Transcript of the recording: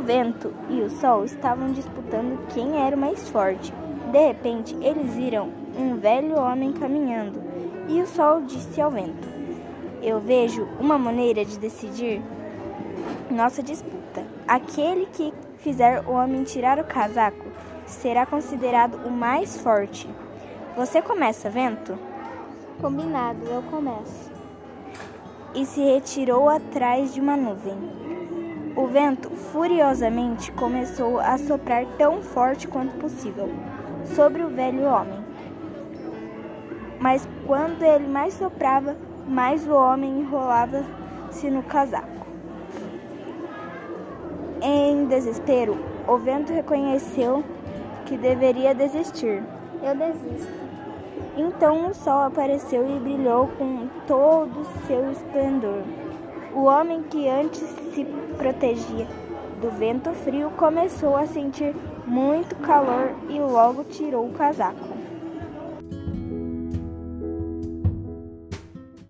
vento e o sol estavam disputando quem era o mais forte. De repente, eles viram um velho homem caminhando e o sol disse ao vento: Eu vejo uma maneira de decidir nossa disputa. Aquele que fizer o homem tirar o casaco será considerado o mais forte. Você começa, vento? Combinado, eu começo. E se retirou atrás de uma nuvem. O vento furiosamente começou a soprar tão forte quanto possível sobre o velho homem. Mas quando ele mais soprava, mais o homem enrolava-se no casaco. Em desespero, o vento reconheceu que deveria desistir. Eu desisto. Então o sol apareceu e brilhou com todo o seu esplendor. O homem que antes se protegia do vento frio começou a sentir muito calor e logo tirou o casaco.